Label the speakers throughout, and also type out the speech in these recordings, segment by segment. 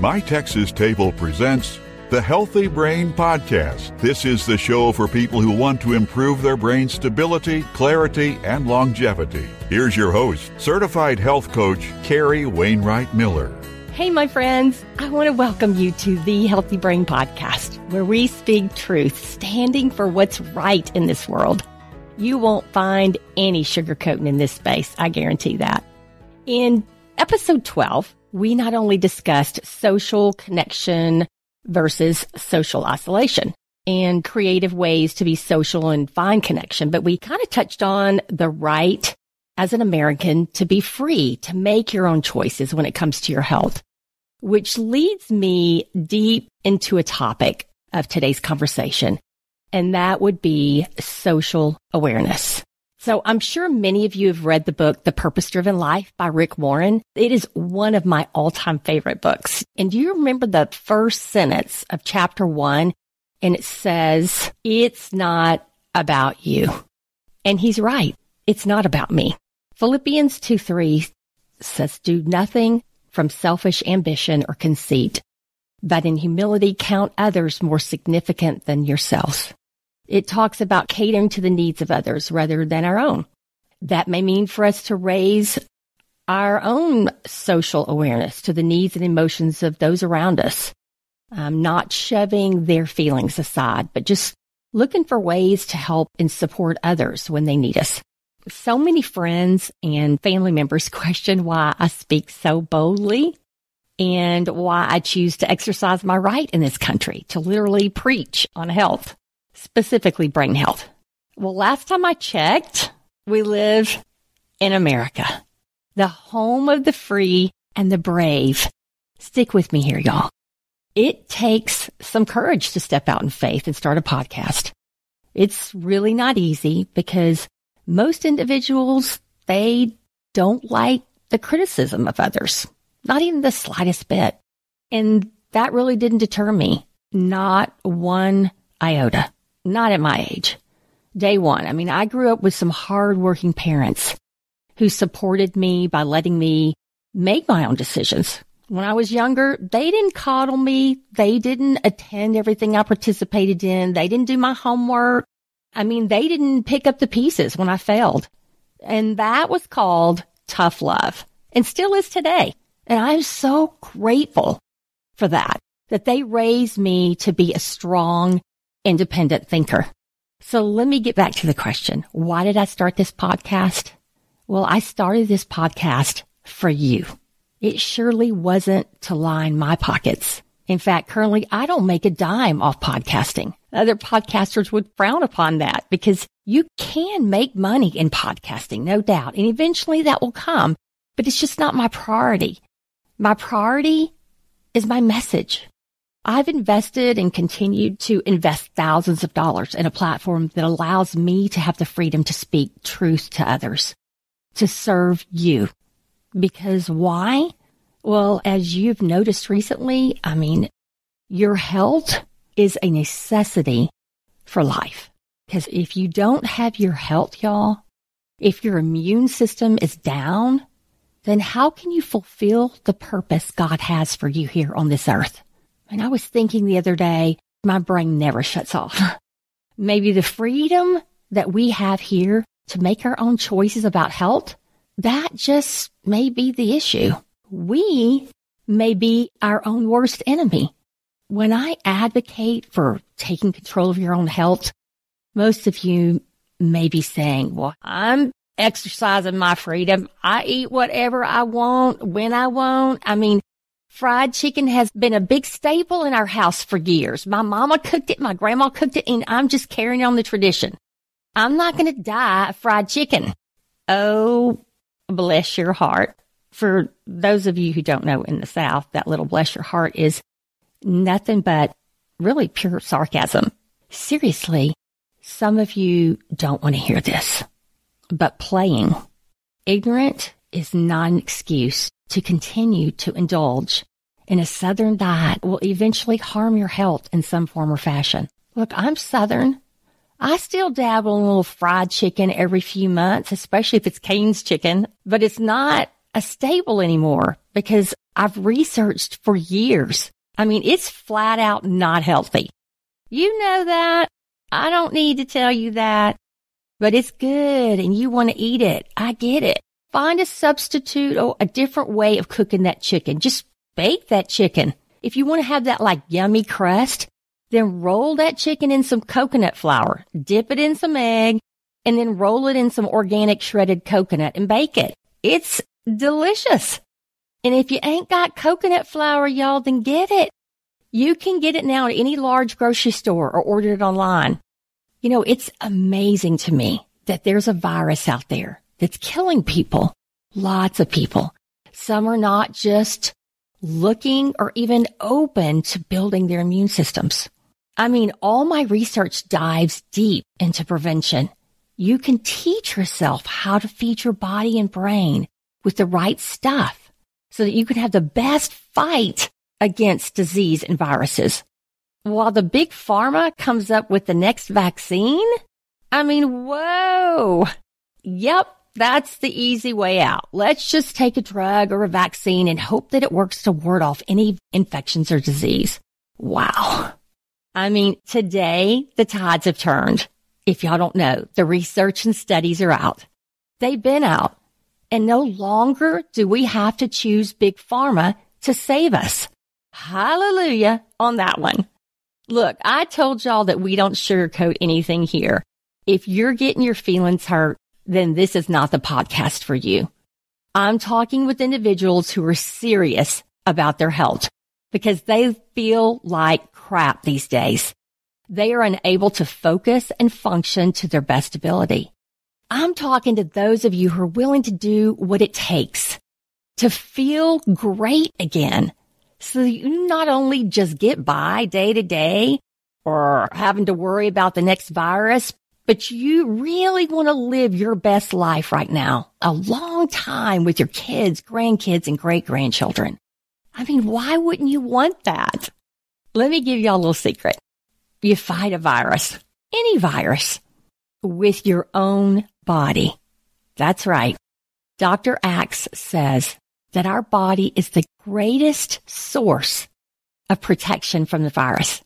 Speaker 1: My Texas Table presents the Healthy Brain Podcast. This is the show for people who want to improve their brain stability, clarity, and longevity. Here's your host, certified health coach, Carrie Wainwright Miller.
Speaker 2: Hey, my friends. I want to welcome you to the Healthy Brain Podcast, where we speak truth, standing for what's right in this world. You won't find any sugarcoating in this space. I guarantee that. In episode 12, we not only discussed social connection versus social isolation and creative ways to be social and find connection, but we kind of touched on the right as an American to be free to make your own choices when it comes to your health, which leads me deep into a topic of today's conversation. And that would be social awareness. So I'm sure many of you have read the book, The Purpose Driven Life by Rick Warren. It is one of my all time favorite books. And do you remember the first sentence of chapter one? And it says, it's not about you. And he's right. It's not about me. Philippians 2 3 says, do nothing from selfish ambition or conceit, but in humility count others more significant than yourselves. It talks about catering to the needs of others rather than our own. That may mean for us to raise our own social awareness to the needs and emotions of those around us, um, not shoving their feelings aside, but just looking for ways to help and support others when they need us. So many friends and family members question why I speak so boldly and why I choose to exercise my right in this country to literally preach on health specifically brain health. Well, last time I checked, we live in America, the home of the free and the brave. Stick with me here, y'all. It takes some courage to step out in faith and start a podcast. It's really not easy because most individuals, they don't like the criticism of others, not even the slightest bit. And that really didn't deter me, not one iota not at my age. Day one. I mean, I grew up with some hardworking parents who supported me by letting me make my own decisions. When I was younger, they didn't coddle me. They didn't attend everything I participated in. They didn't do my homework. I mean, they didn't pick up the pieces when I failed. And that was called tough love and still is today. And I'm so grateful for that, that they raised me to be a strong independent thinker. So let me get back to the question. Why did I start this podcast? Well, I started this podcast for you. It surely wasn't to line my pockets. In fact, currently I don't make a dime off podcasting. Other podcasters would frown upon that because you can make money in podcasting, no doubt. And eventually that will come, but it's just not my priority. My priority is my message. I've invested and continued to invest thousands of dollars in a platform that allows me to have the freedom to speak truth to others, to serve you. Because why? Well, as you've noticed recently, I mean, your health is a necessity for life. Because if you don't have your health, y'all, if your immune system is down, then how can you fulfill the purpose God has for you here on this earth? And I was thinking the other day, my brain never shuts off. Maybe the freedom that we have here to make our own choices about health, that just may be the issue. We may be our own worst enemy. When I advocate for taking control of your own health, most of you may be saying, well, I'm exercising my freedom. I eat whatever I want when I want. I mean, Fried chicken has been a big staple in our house for years. My mama cooked it, my grandma cooked it, and I'm just carrying on the tradition. I'm not going to die of fried chicken. Oh, bless your heart. For those of you who don't know in the South, that little bless your heart is nothing but really pure sarcasm. Seriously, some of you don't want to hear this, but playing ignorant is not an excuse to continue to indulge in a Southern diet will eventually harm your health in some form or fashion. Look, I'm Southern. I still dabble in a little fried chicken every few months, especially if it's Cane's chicken, but it's not a staple anymore because I've researched for years. I mean, it's flat out not healthy. You know that. I don't need to tell you that, but it's good and you want to eat it. I get it. Find a substitute or a different way of cooking that chicken. Just bake that chicken. If you want to have that like yummy crust, then roll that chicken in some coconut flour, dip it in some egg, and then roll it in some organic shredded coconut and bake it. It's delicious. And if you ain't got coconut flour, y'all, then get it. You can get it now at any large grocery store or order it online. You know, it's amazing to me that there's a virus out there that's killing people. Lots of people. Some are not just looking or even open to building their immune systems. I mean, all my research dives deep into prevention. You can teach yourself how to feed your body and brain with the right stuff so that you can have the best fight against disease and viruses. While the big pharma comes up with the next vaccine, I mean, whoa. Yep, that's the easy way out. Let's just take a drug or a vaccine and hope that it works to ward off any infections or disease. Wow. I mean, today the tides have turned. If y'all don't know, the research and studies are out. They've been out. And no longer do we have to choose big pharma to save us. Hallelujah on that one. Look, I told y'all that we don't sugarcoat anything here. If you're getting your feelings hurt, then this is not the podcast for you. I'm talking with individuals who are serious about their health because they feel like crap these days. They are unable to focus and function to their best ability. I'm talking to those of you who are willing to do what it takes to feel great again so you not only just get by day to day or having to worry about the next virus, but you really want to live your best life right now, a long time with your kids, grandkids, and great grandchildren. I mean, why wouldn't you want that? Let me give y'all a little secret. You fight a virus, any virus, with your own body. That's right. Dr. Axe says that our body is the greatest source of protection from the virus.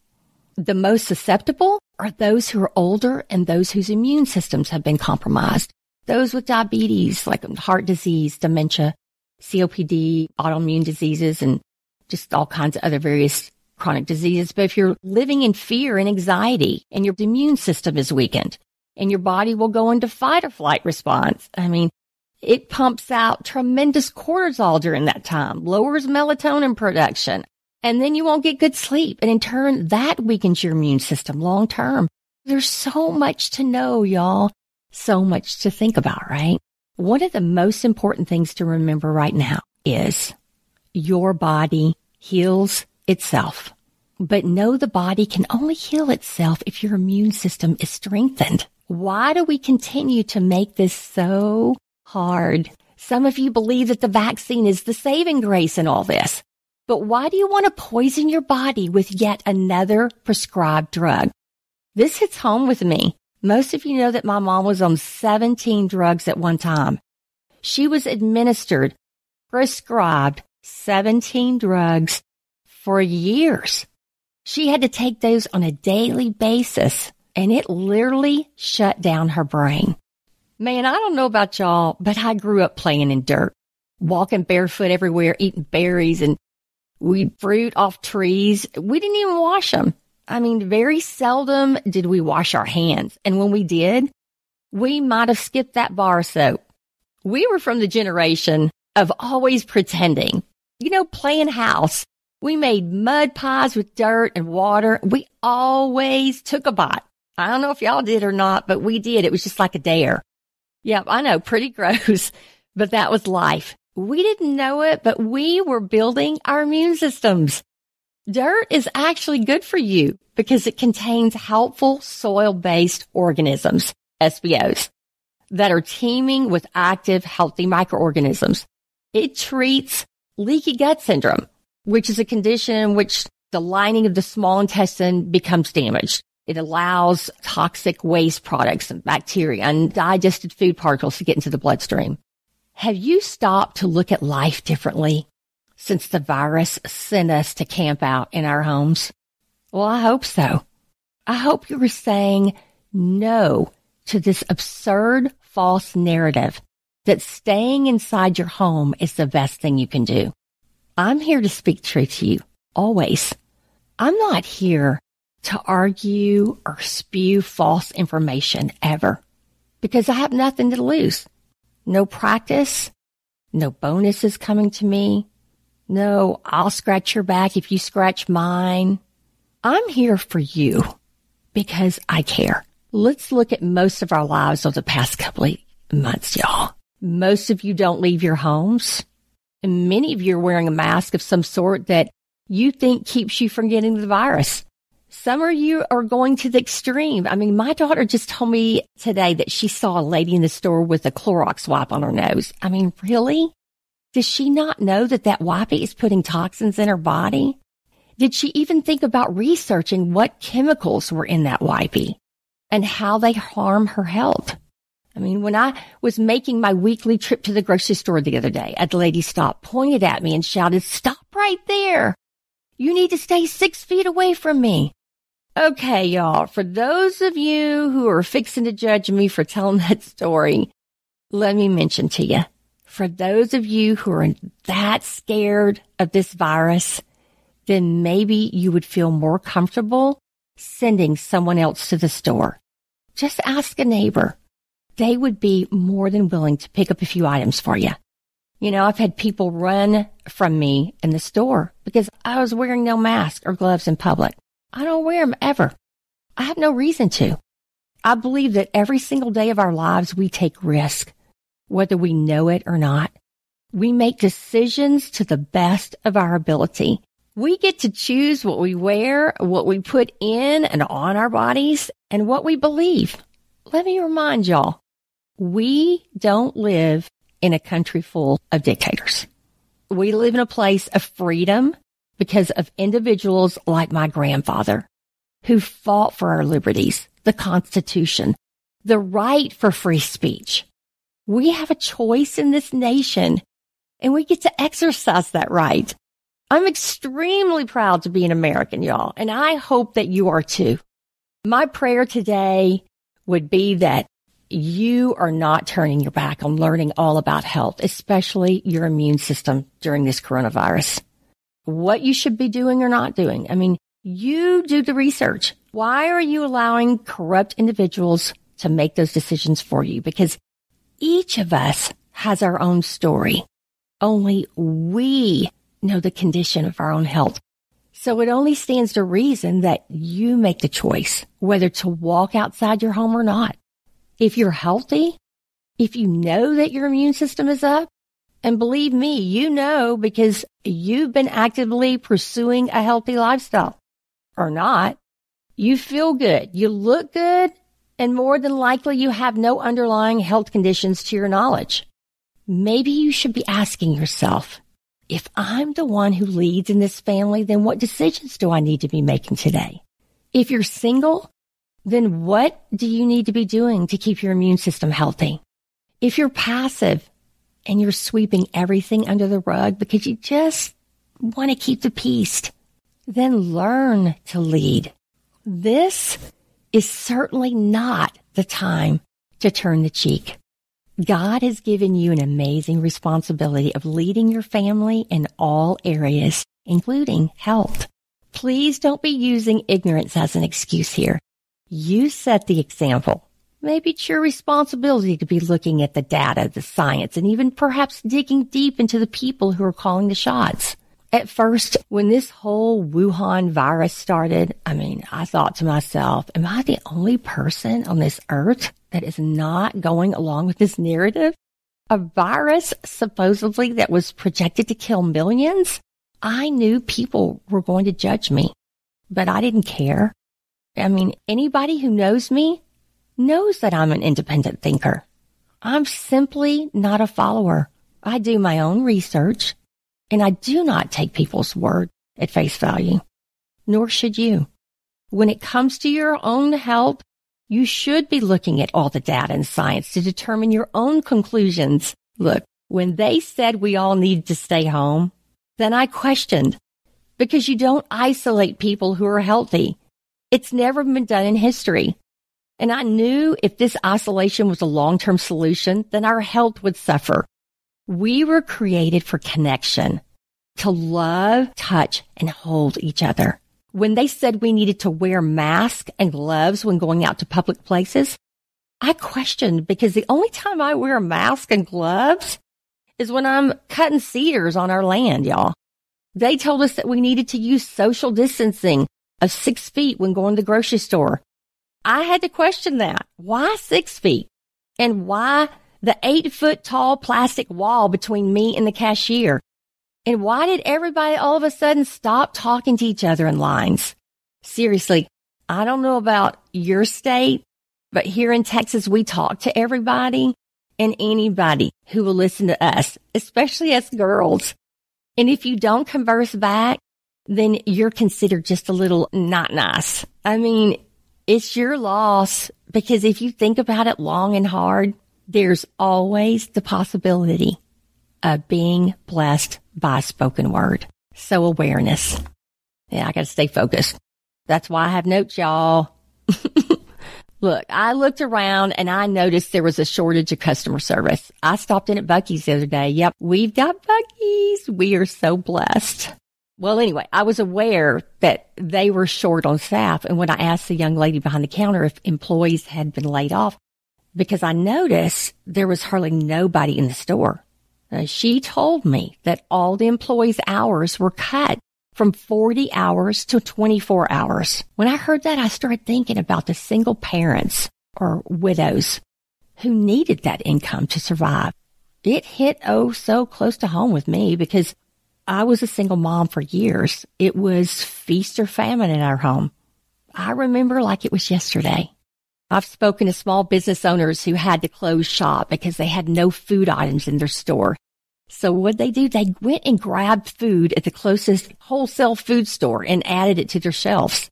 Speaker 2: The most susceptible are those who are older and those whose immune systems have been compromised. Those with diabetes, like heart disease, dementia, COPD, autoimmune diseases, and just all kinds of other various chronic diseases. But if you're living in fear and anxiety and your immune system is weakened and your body will go into fight or flight response, I mean, it pumps out tremendous cortisol during that time, lowers melatonin production, and then you won't get good sleep. And in turn, that weakens your immune system long term. There's so much to know, y'all. So much to think about, right? One of the most important things to remember right now is your body heals itself. But know the body can only heal itself if your immune system is strengthened. Why do we continue to make this so hard. Some of you believe that the vaccine is the saving grace in all this. But why do you want to poison your body with yet another prescribed drug? This hits home with me. Most of you know that my mom was on 17 drugs at one time. She was administered, prescribed 17 drugs for years. She had to take those on a daily basis and it literally shut down her brain. Man, I don't know about y'all, but I grew up playing in dirt, walking barefoot everywhere, eating berries and weed fruit off trees. We didn't even wash them. I mean, very seldom did we wash our hands. And when we did, we might have skipped that bar soap. We were from the generation of always pretending, you know, playing house. We made mud pies with dirt and water. We always took a bite. I don't know if y'all did or not, but we did. It was just like a dare. Yep, I know, pretty gross, but that was life. We didn't know it, but we were building our immune systems. Dirt is actually good for you because it contains helpful soil based organisms, SBOs, that are teeming with active, healthy microorganisms. It treats leaky gut syndrome, which is a condition in which the lining of the small intestine becomes damaged. It allows toxic waste products and bacteria and digested food particles to get into the bloodstream. Have you stopped to look at life differently? since the virus sent us to camp out in our homes? Well, I hope so. I hope you were saying no to this absurd false narrative that staying inside your home is the best thing you can do. I'm here to speak truth to you, always. I'm not here to argue or spew false information ever because I have nothing to lose. No practice, no bonuses coming to me. No, I'll scratch your back if you scratch mine. I'm here for you because I care. Let's look at most of our lives over the past couple of months, y'all. Most of you don't leave your homes. And many of you are wearing a mask of some sort that you think keeps you from getting the virus. Some of you are going to the extreme. I mean, my daughter just told me today that she saw a lady in the store with a Clorox wipe on her nose. I mean, really? Does she not know that that wipey is putting toxins in her body? Did she even think about researching what chemicals were in that wipey and how they harm her health? I mean, when I was making my weekly trip to the grocery store the other day, a lady stopped, pointed at me and shouted, stop right there. You need to stay six feet away from me. Okay, y'all, for those of you who are fixing to judge me for telling that story, let me mention to you, for those of you who are that scared of this virus, then maybe you would feel more comfortable sending someone else to the store. Just ask a neighbor they would be more than willing to pick up a few items for you. You know, I've had people run from me in the store because I was wearing no mask or gloves in public. I don't wear them ever. I have no reason to. I believe that every single day of our lives, we take risk, whether we know it or not. We make decisions to the best of our ability. We get to choose what we wear, what we put in and on our bodies, and what we believe. Let me remind y'all, we don't live in a country full of dictators. We live in a place of freedom because of individuals like my grandfather who fought for our liberties, the Constitution, the right for free speech. We have a choice in this nation and we get to exercise that right. I'm extremely proud to be an American, y'all, and I hope that you are too. My prayer today would be that you are not turning your back on learning all about health, especially your immune system during this coronavirus. What you should be doing or not doing. I mean, you do the research. Why are you allowing corrupt individuals to make those decisions for you? Because each of us has our own story. Only we know the condition of our own health. So it only stands to reason that you make the choice whether to walk outside your home or not. If you're healthy, if you know that your immune system is up, and believe me, you know because you've been actively pursuing a healthy lifestyle or not, you feel good, you look good, and more than likely you have no underlying health conditions to your knowledge. Maybe you should be asking yourself, if I'm the one who leads in this family, then what decisions do I need to be making today? If you're single, then what do you need to be doing to keep your immune system healthy? If you're passive and you're sweeping everything under the rug because you just want to keep the peace, then learn to lead. This is certainly not the time to turn the cheek. God has given you an amazing responsibility of leading your family in all areas, including health. Please don't be using ignorance as an excuse here. You set the example. Maybe it's your responsibility to be looking at the data, the science, and even perhaps digging deep into the people who are calling the shots. At first, when this whole Wuhan virus started, I mean, I thought to myself, am I the only person on this earth that is not going along with this narrative? A virus supposedly that was projected to kill millions? I knew people were going to judge me, but I didn't care. I mean, anybody who knows me knows that I'm an independent thinker. I'm simply not a follower. I do my own research and I do not take people's word at face value, nor should you. When it comes to your own health, you should be looking at all the data and science to determine your own conclusions. Look, when they said we all need to stay home, Then I questioned because you don't isolate people who are healthy. It's never been done in history. And I knew if this isolation was a long-term solution, then our health would suffer. We were created for connection, to love, touch, and hold each other. When they said we needed to wear masks and gloves when going out to public places, I questioned because the only time I wear a mask and gloves is when I'm cutting cedars on our land, y'all. They told us that we needed to use social distancing of six feet when going to the grocery store. I had to question that. Why six feet? And why the eight foot tall plastic wall between me and the cashier? And why did everybody all of a sudden stop talking to each other in lines? Seriously, I don't know about your state, but here in Texas, we talk to everybody and anybody who will listen to us, especially us girls. And if you don't converse back, then you're considered just a little not nice. I mean, it's your loss because if you think about it long and hard, there's always the possibility of being blessed by spoken word. So awareness. Yeah, I got to stay focused. That's why I have notes, y'all. Look, I looked around and I noticed there was a shortage of customer service. I stopped in at Buc-ee's the other day. Yep, we've got Buc-ee's. We are so blessed. Well, anyway, I was aware that they were short on staff. And when I asked the young lady behind the counter if employees had been laid off, because I noticed there was hardly nobody in the store. Uh, she told me that all the employees' hours were cut from 40 hours to 24 hours. When I heard that, I started thinking about the single parents or widows who needed that income to survive. It hit oh so close to home with me because I was a single mom for years. It was feast or famine in our home. I remember like it was yesterday. I've spoken to small business owners who had to close shop because they had no food items in their store. So what they do, they went and grabbed food at the closest wholesale food store and added it to their shelves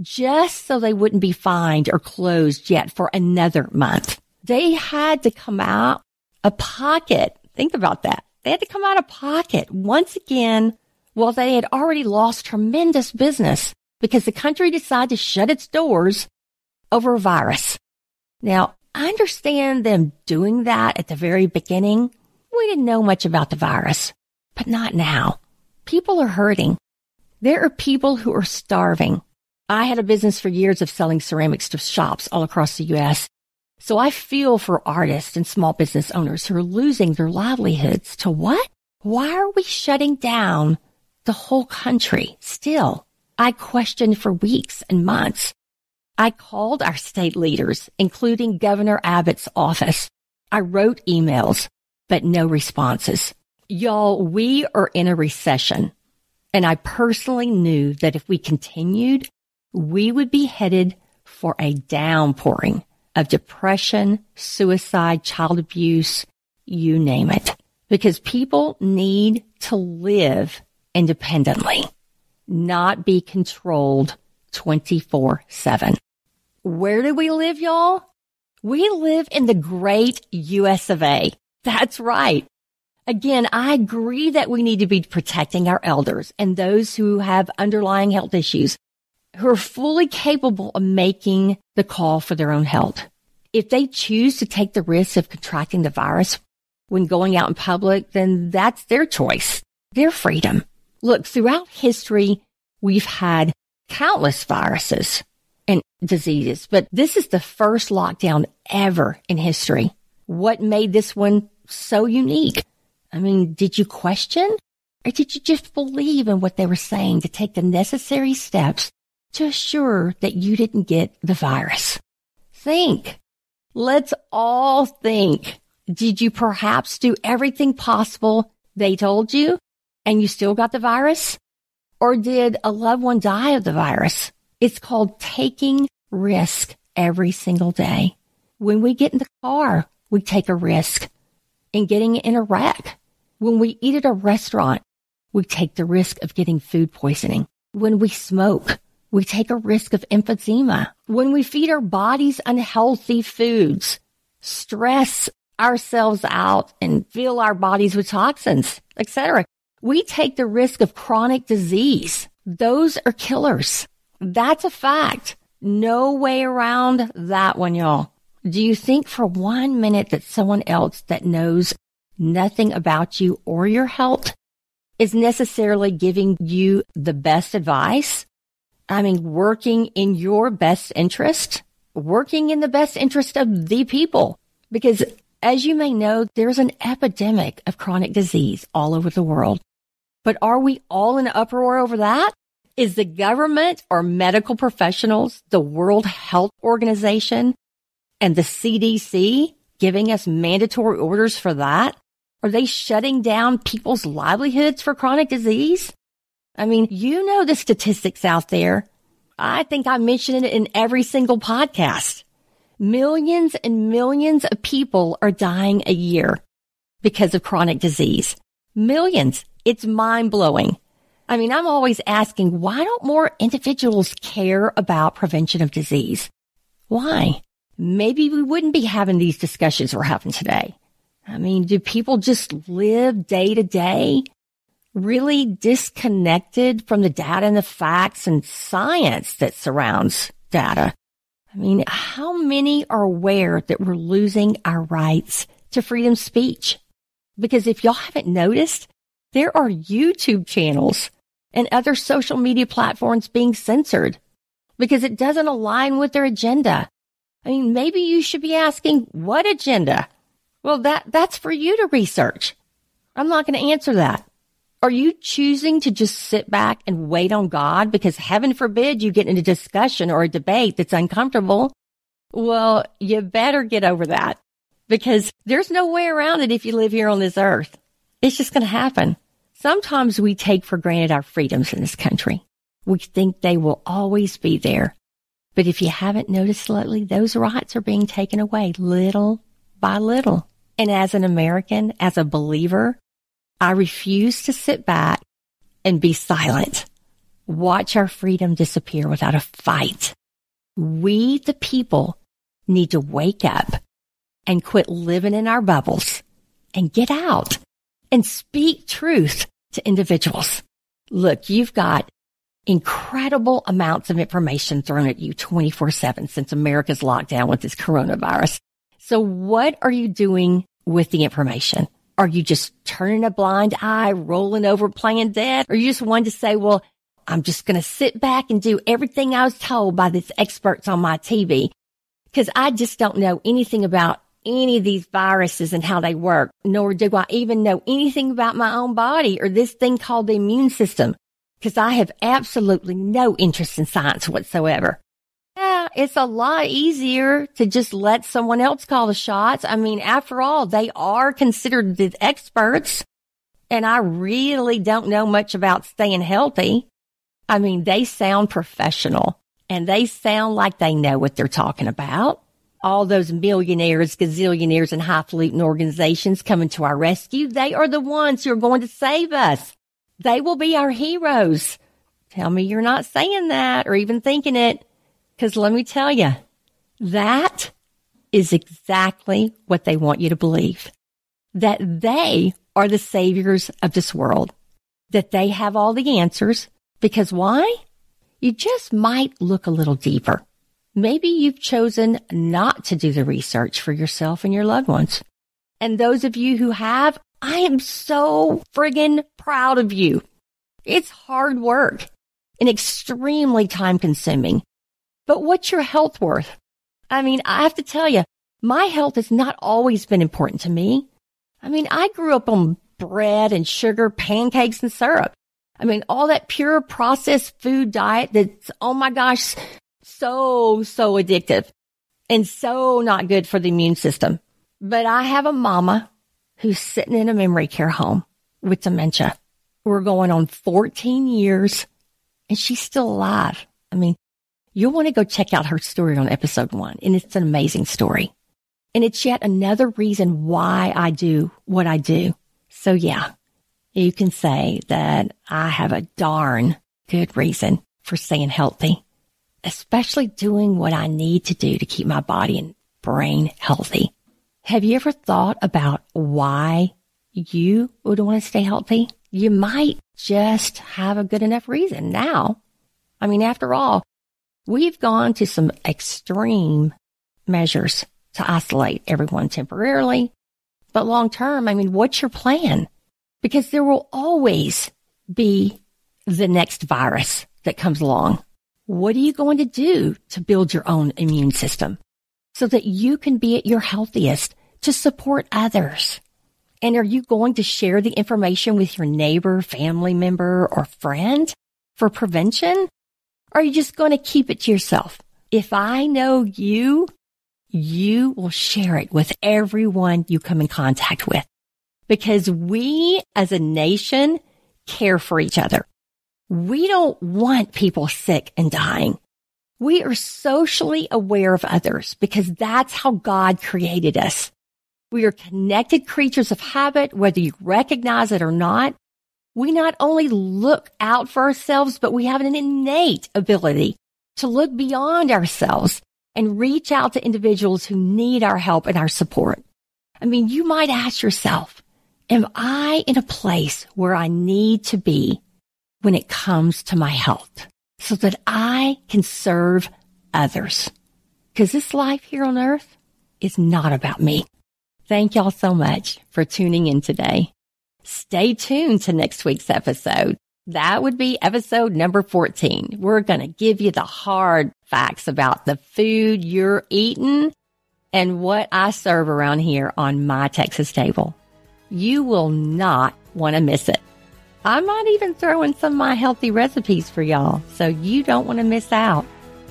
Speaker 2: just so they wouldn't be fined or closed yet for another month. They had to come out a pocket. Think about that. They had to come out of pocket once again while they had already lost tremendous business because the country decided to shut its doors over a virus. Now, I understand them doing that at the very beginning. We didn't know much about the virus, but not now. People are hurting. There are people who are starving. I had a business for years of selling ceramics to shops all across the U.S. So I feel for artists and small business owners who are losing their livelihoods to what? Why are we shutting down the whole country still? I questioned for weeks and months. I called our state leaders, including Governor Abbott's office. I wrote emails, but no responses. Y'all, we are in a recession. And I personally knew that if we continued, we would be headed for a downpouring of depression, suicide, child abuse, you name it. Because people need to live independently, not be controlled 24 7. Where do we live, y'all? We live in the great US of A. That's right. Again, I agree that we need to be protecting our elders and those who have underlying health issues who are fully capable of making the call for their own health. If they choose to take the risk of contracting the virus when going out in public, then that's their choice, their freedom. Look, throughout history, we've had countless viruses and diseases, but this is the first lockdown ever in history. What made this one so unique? I mean, did you question or did you just believe in what they were saying to take the necessary steps to assure that you didn't get the virus? Think. Let's all think. Did you perhaps do everything possible they told you and you still got the virus? Or did a loved one die of the virus? It's called taking risk every single day. When we get in the car, we take a risk in getting in a wreck. When we eat at a restaurant, we take the risk of getting food poisoning. When we smoke, we take a risk of emphysema. When we feed our bodies unhealthy foods, stress ourselves out and fill our bodies with toxins, etc. we take the risk of chronic disease. Those are killers. That's a fact. No way around that one, y'all. Do you think for one minute that someone else that knows nothing about you or your health is necessarily giving you the best advice? I mean, working in your best interest, working in the best interest of the people. Because as you may know, there's an epidemic of chronic disease all over the world. But are we all in uproar over that? Is the government or medical professionals, the World Health Organization and the CDC giving us mandatory orders for that? Are they shutting down people's livelihoods for chronic disease? I mean, you know the statistics out there. I think I mentioned it in every single podcast. Millions and millions of people are dying a year because of chronic disease. Millions. It's mind blowing. I mean, I'm always asking, why don't more individuals care about prevention of disease? Why? Maybe we wouldn't be having these discussions we're having today. I mean, do people just live day to day really disconnected from the data and the facts and science that surrounds data? I mean, how many are aware that we're losing our rights to freedom of speech? Because if y'all haven't noticed, there are YouTube channels and other social media platforms being censored because it doesn't align with their agenda. I mean, maybe you should be asking what agenda? Well, that, that's for you to research. I'm not going to answer that. Are you choosing to just sit back and wait on God because heaven forbid you get in a discussion or a debate that's uncomfortable? Well, you better get over that because there's no way around it if you live here on this earth. It's just going to happen. Sometimes we take for granted our freedoms in this country. We think they will always be there. But if you haven't noticed lately, those rights are being taken away little by little. And as an American, as a believer, I refuse to sit back and be silent. Watch our freedom disappear without a fight. We, the people, need to wake up and quit living in our bubbles and get out and speak truth to individuals. Look, you've got incredible amounts of information thrown at you 24 seven since America's lockdown with this coronavirus. So what are you doing with the information? Are you just turning a blind eye, rolling over, playing dead? Or you just want to say, well, I'm just going to sit back and do everything I was told by these experts on my TV because I just don't know anything about any of these viruses and how they work, nor do I even know anything about my own body or this thing called the immune system because I have absolutely no interest in science whatsoever. It's a lot easier to just let someone else call the shots. I mean, after all, they are considered the experts and I really don't know much about staying healthy. I mean, they sound professional and they sound like they know what they're talking about all those millionaires, gazillionaires, and highfalutin organizations coming to our rescue. They are the ones who are going to save us. They will be our heroes. Tell me you're not saying that or even thinking it. Cause let me tell you, that is exactly what they want you to believe. That they are the saviors of this world. That they have all the answers. Because why? You just might look a little deeper. Maybe you've chosen not to do the research for yourself and your loved ones. And those of you who have, I am so friggin' proud of you. It's hard work and extremely time consuming. But what's your health worth? I mean, I have to tell you, my health has not always been important to me. I mean, I grew up on bread and sugar, pancakes and syrup. I mean, all that pure processed food diet that's, oh my gosh, so, so addictive and so not good for the immune system. But I have a mama who's sitting in a memory care home with dementia. We're going on 14 years and she's still alive. I mean, you'll want to go check out her story on episode one and it's an amazing story. And it's yet another reason why I do what I do. So yeah, you can say that I have a darn good reason for staying healthy especially doing what I need to do to keep my body and brain healthy. Have you ever thought about why you would want to stay healthy? you might just have a good enough reason now. I mean, after all, we've gone to some extreme measures to isolate everyone temporarily. But long term, I mean, what's your plan? Because there will always be the next virus that comes along. What are you going to do to build your own immune system so that you can be at your healthiest to support others? And are you going to share the information with your neighbor, family member, or friend for prevention? Or are you just going to keep it to yourself? If I know you, you will share it with everyone you come in contact with because we as a nation care for each other. We don't want people sick and dying. We are socially aware of others because that's how God created us. We are connected creatures of habit, whether you recognize it or not. We not only look out for ourselves, but we have an innate ability to look beyond ourselves and reach out to individuals who need our help and our support. I mean, you might ask yourself, am I in a place where I need to be when it comes to my health so that I can serve others? Because this life here on earth is not about me. Thank y'all so much for tuning in today. Stay tuned to next week's episode. That would be episode number 14. We're going to give you the hard facts about the food you're eating and what I serve around here on my Texas table. You will not want to miss it. I might even throw in some of my healthy recipes for y'all, so you don't want to miss out.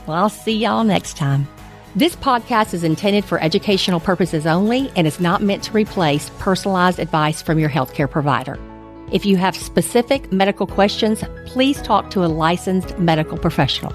Speaker 2: Well, I'll see y'all next time. This podcast is intended for educational purposes only and is not meant to replace personalized advice from your healthcare provider. If you have specific medical questions, please talk to a licensed medical professional.